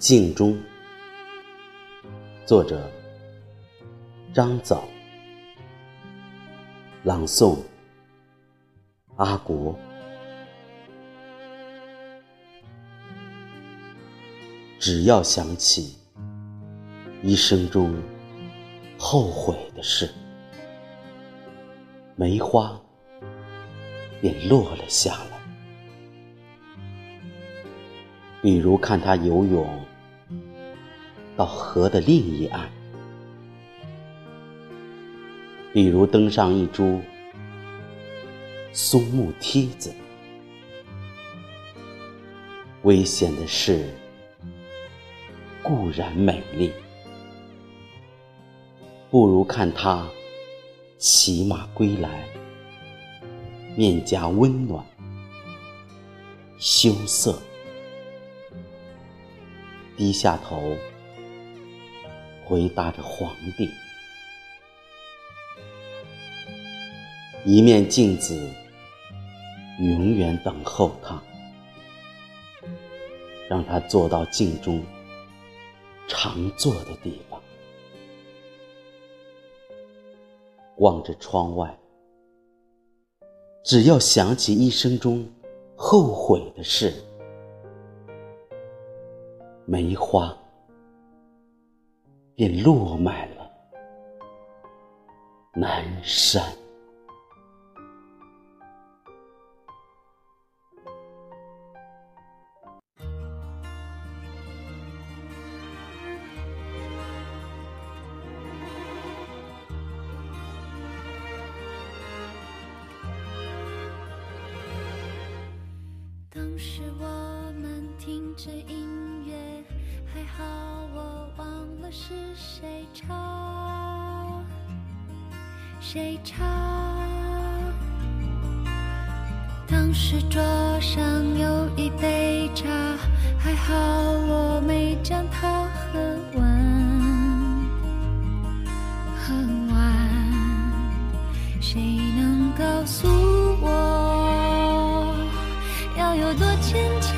镜中，作者张枣，朗诵阿国。只要想起一生中后悔的事，梅花便落了下来。比如看他游泳到河的另一岸，比如登上一株松木梯子，危险的事固然美丽，不如看他骑马归来，面颊温暖，羞涩。低下头，回答着皇帝。一面镜子，永远等候他，让他坐到镜中常坐的地方，望着窗外。只要想起一生中后悔的事。梅花便落满了南山。当时我们听着音谁唱。当时桌上有一杯茶，还好我没将它喝完，喝完。谁能告诉我？要有多坚强，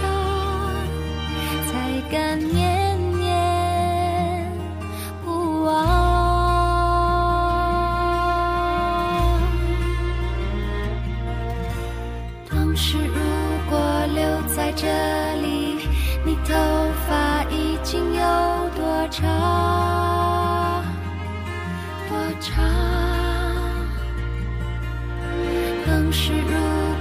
长？多长？当时如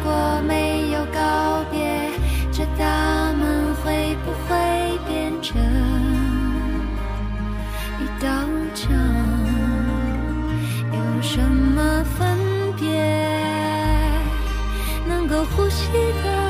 果没有告别，这大门会不会变成一道墙？有什么分别？能够呼吸的，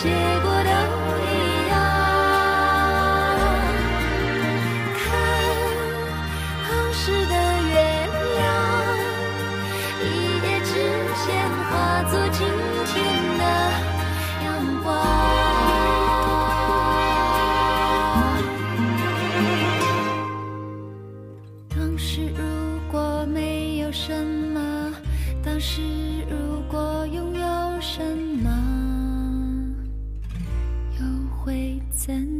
结果都一样看当时的月亮一夜之间化作今天的阳光当时如果没有什么当时如果拥有什么等？